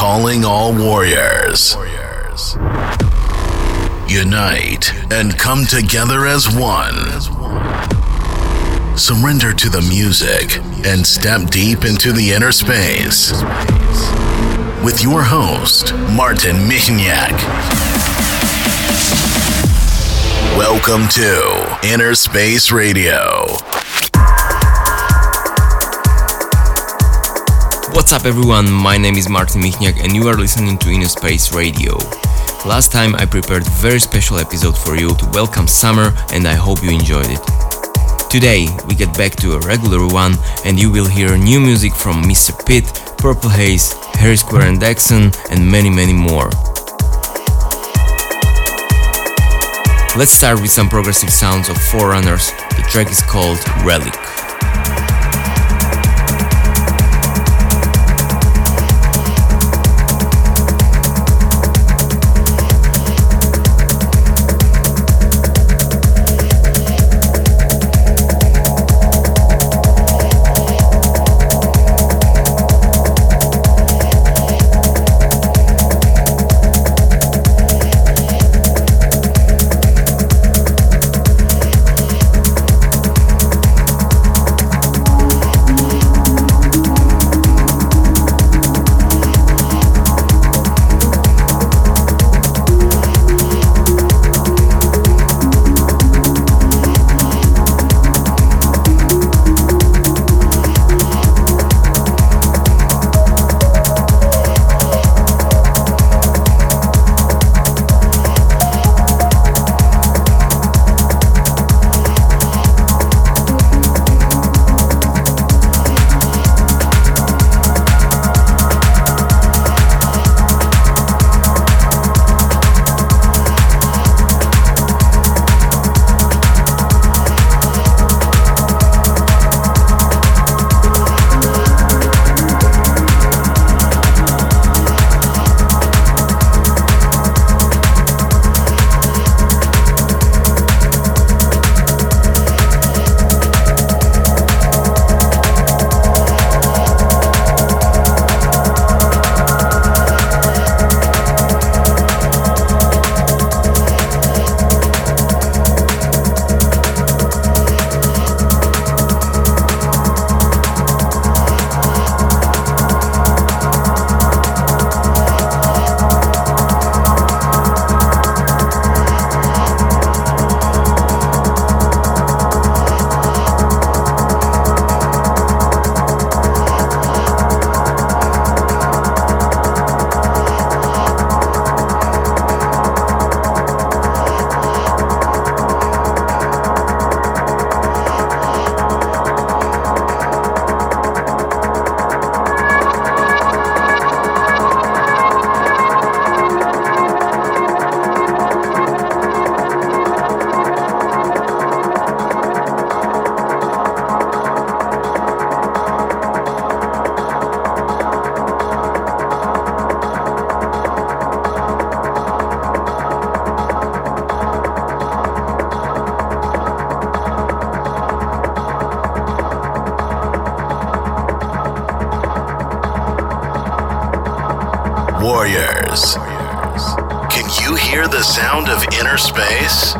calling all warriors. Unite and come together as one. Surrender to the music and step deep into the inner space. With your host, Martin Michniak. Welcome to Inner Space Radio. What's up, everyone? My name is Martin Michniak, and you are listening to Inner Space Radio. Last time I prepared a very special episode for you to welcome summer, and I hope you enjoyed it. Today, we get back to a regular one, and you will hear new music from Mr. Pit, Purple Haze, Harry Square and Daxson, and many, many more. Let's start with some progressive sounds of Forerunners. The track is called Relic. hear the sound of inner space?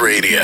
Radio.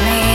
me.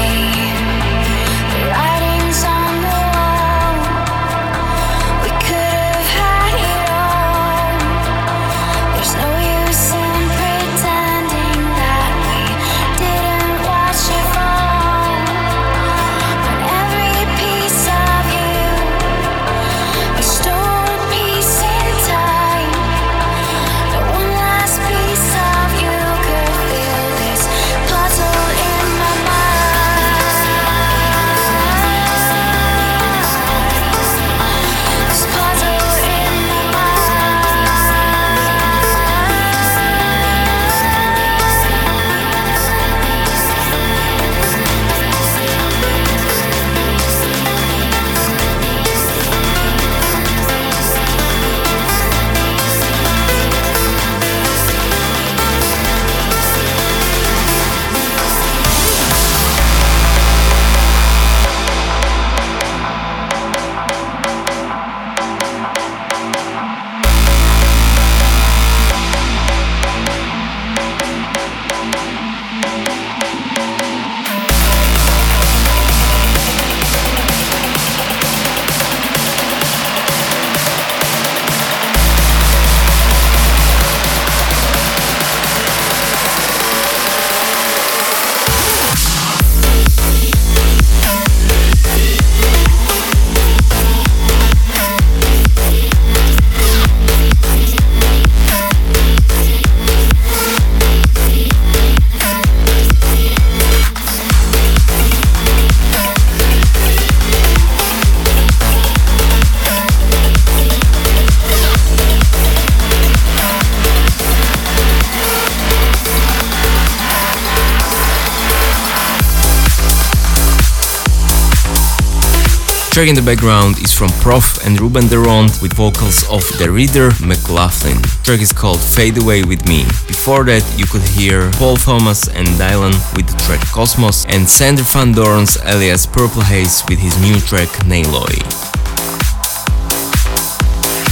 Track in the background is from PROFF and Ruben de Ronde with vocals of Deirdre McLaughlin. The track is called Fade Away With Me. Before that you could hear Paul Thomas and Dylhen with the track Cosmos and Sander van Doorn's alias Purple Haze with his new track Neiloj.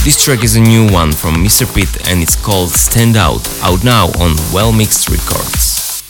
This track is a new one from Mr. Pit and it's called Stand Out, out now on Well Mixed Records.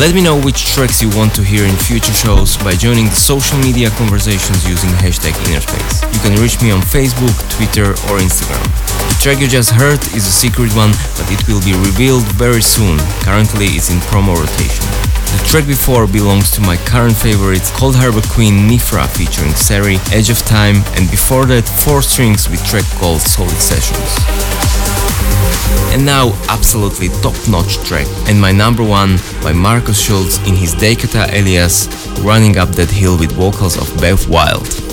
Let me know which tracks you want to hear in future shows by joining the social media conversations using hashtag Innerspace. You can reach me on Facebook, Twitter or Instagram. The track you just heard is a secret one, but it will be revealed very soon. Currently it's in promo rotation. The track before belongs to my current favorites Coldharbour Queen Nifra featuring Seri, Edge of Time, and before that 4 strings with track called Solid Sessions. And now, absolutely top notch track, and my number one by Markus Schulz in his Dakota alias Running Up That Hill with vocals of Bev Wild.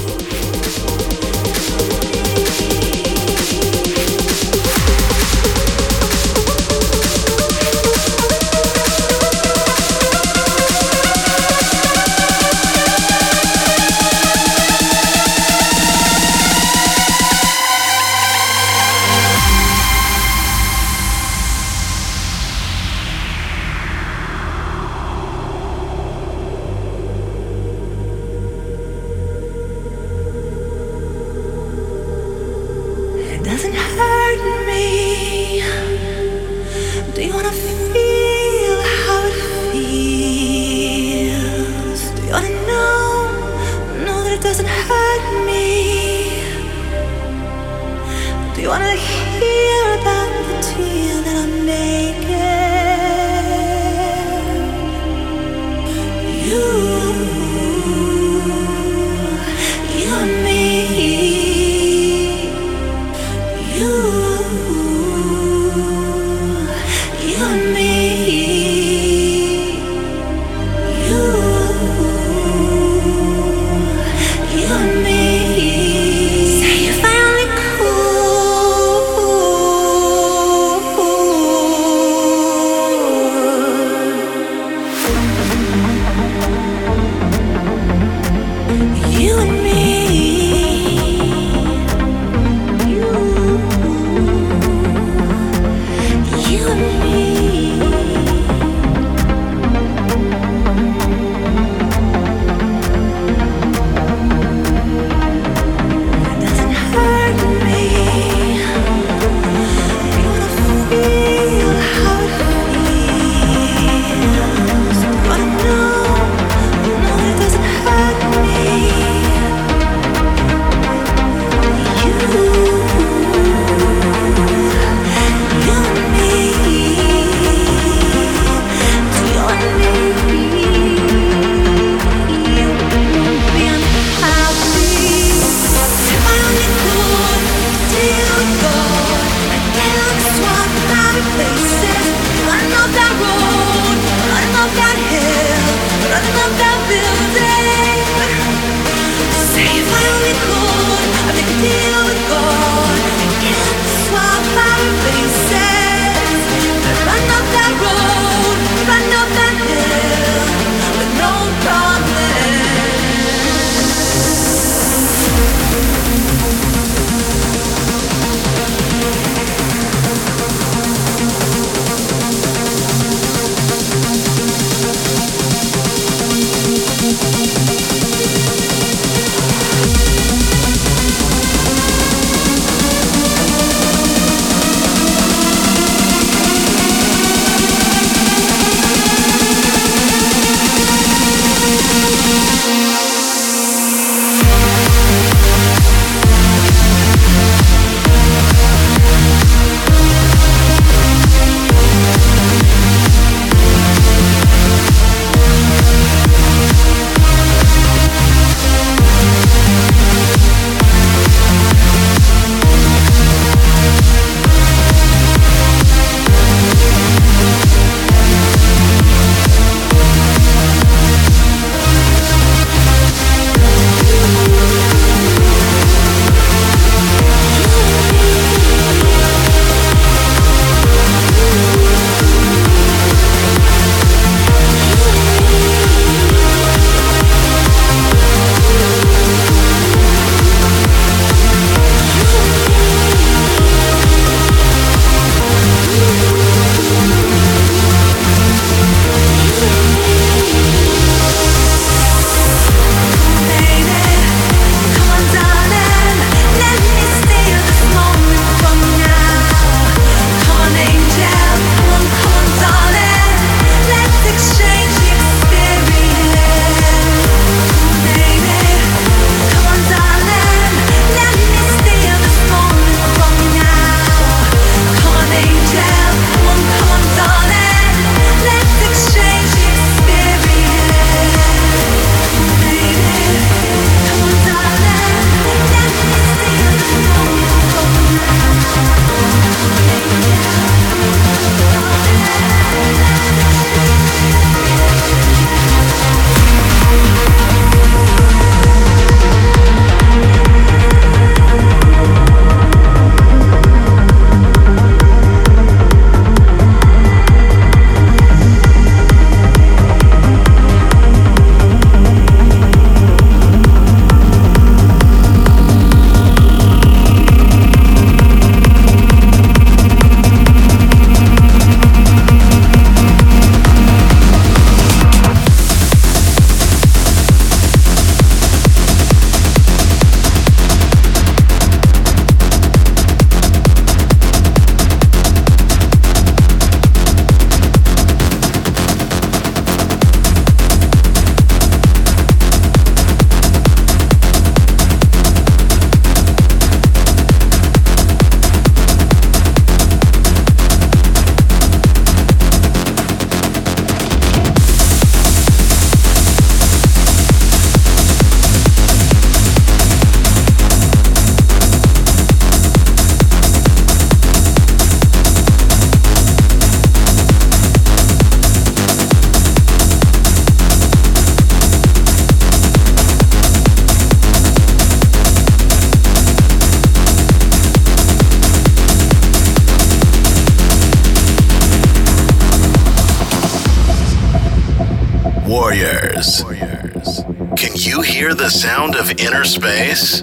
Space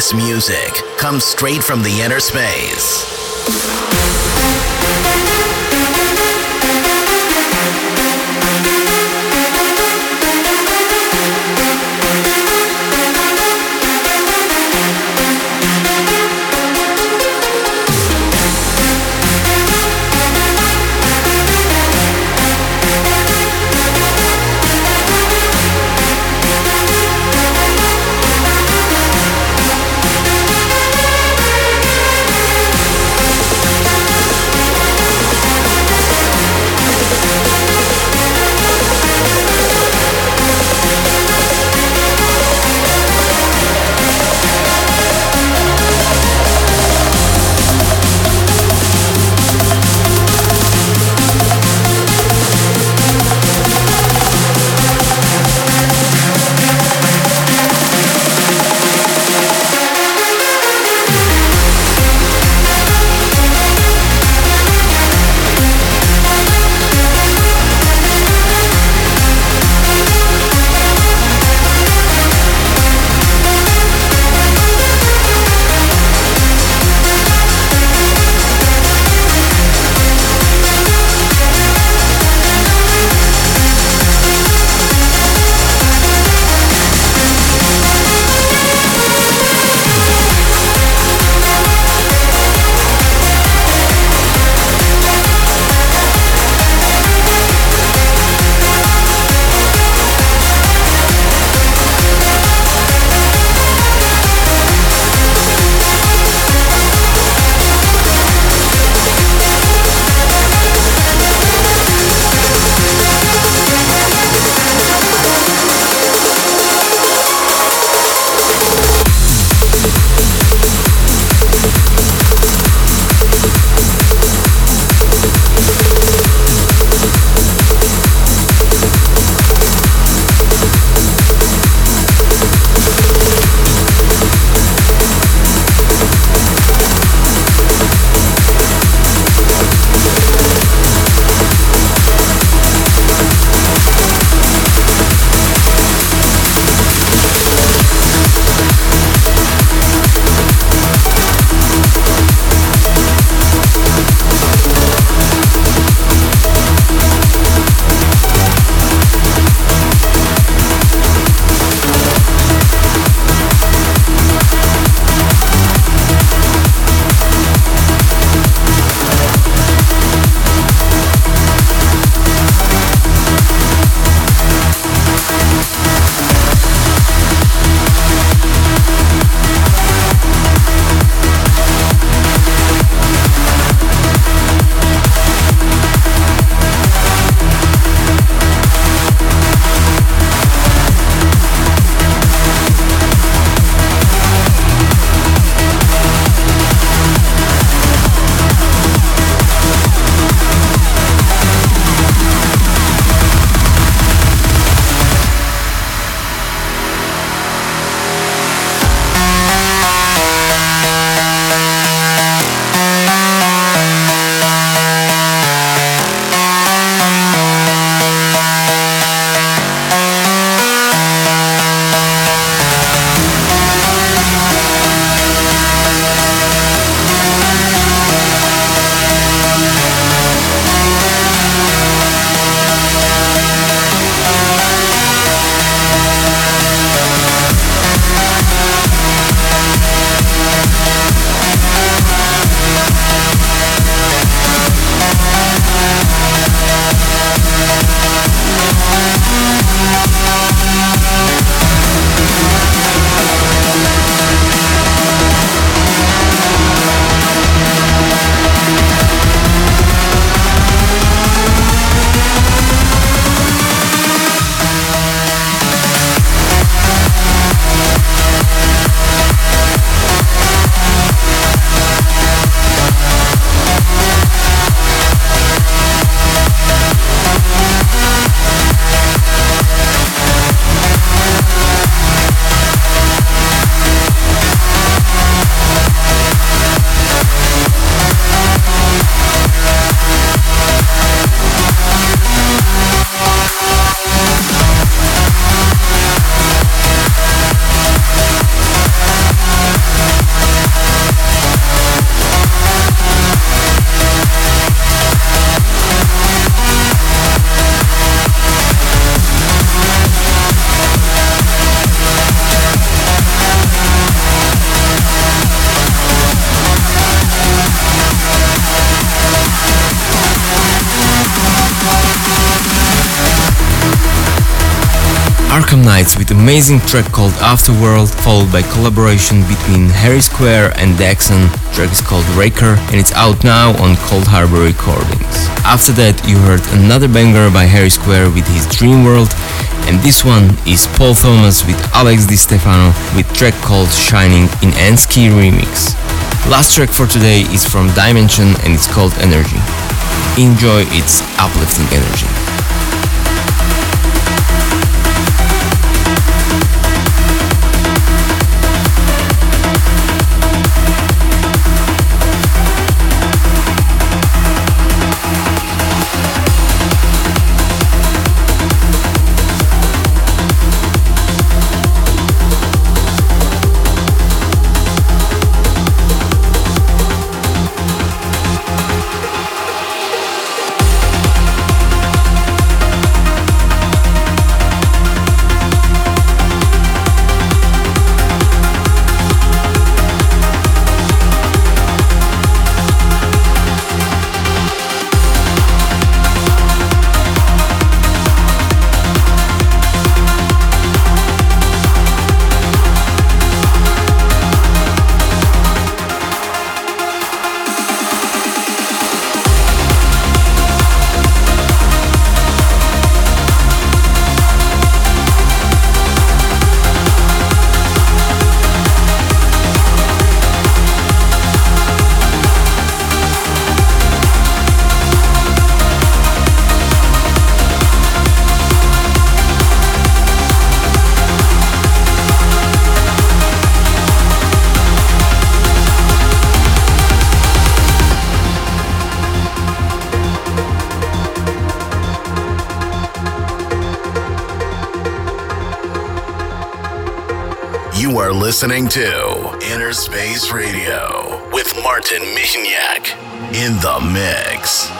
This music comes straight from the inner space. Arkham Knights with amazing track called Afterworld, followed by collaboration between Harry Square and Daxson. Track is called Raker and it's out now on Coldharbour Recordings. After that, you heard another banger by Harry Square with his Dreamworld, and this one is Paul Thomas with Alex Di Stefano with track called Shining in Anske remix. Last track for today is from DIM3NSION and it's called Energy. Enjoy its uplifting energy. Listening to Innerspace Radio with Martin Michniak in the mix.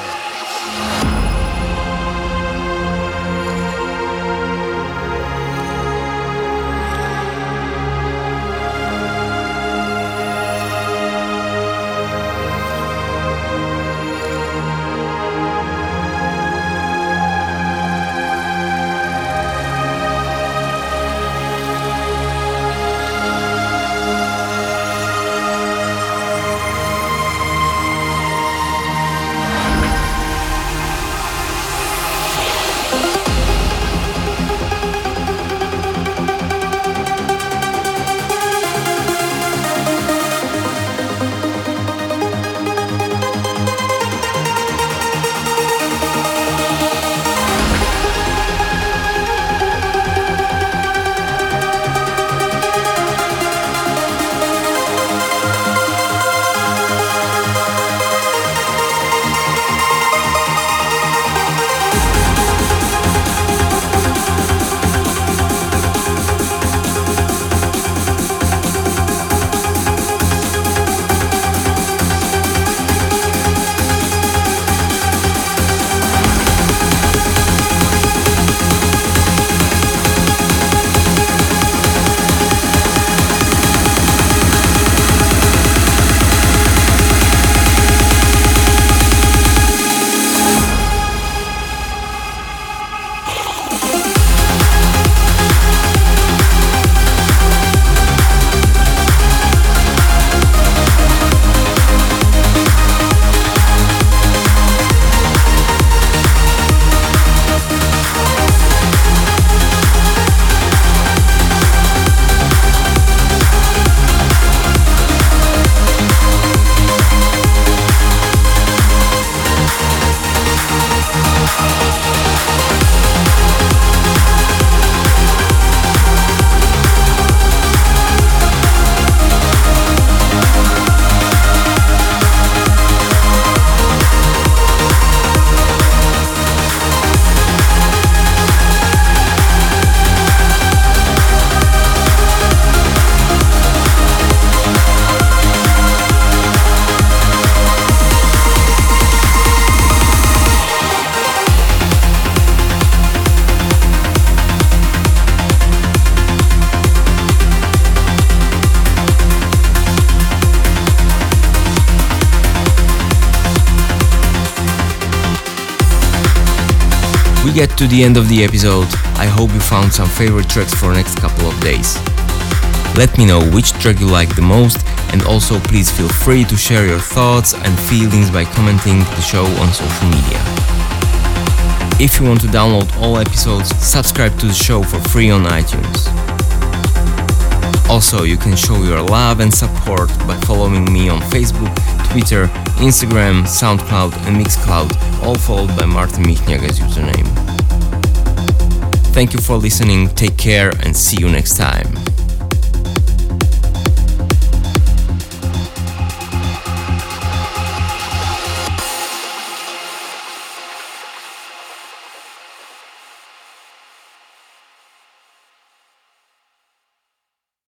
Get to the end of the episode. I hope you found some favorite tracks for next couple of days. Let me know which track you like the most and also please feel free to share your thoughts and feelings by commenting the show on social media. If you want to download all episodes, subscribe to the show for free on iTunes. Also, you can show your love and support by following me on Facebook, Twitter, Instagram, SoundCloud, and Mixcloud, all followed by Martin Michniak as username. Thank you for listening, take care, and see you next time.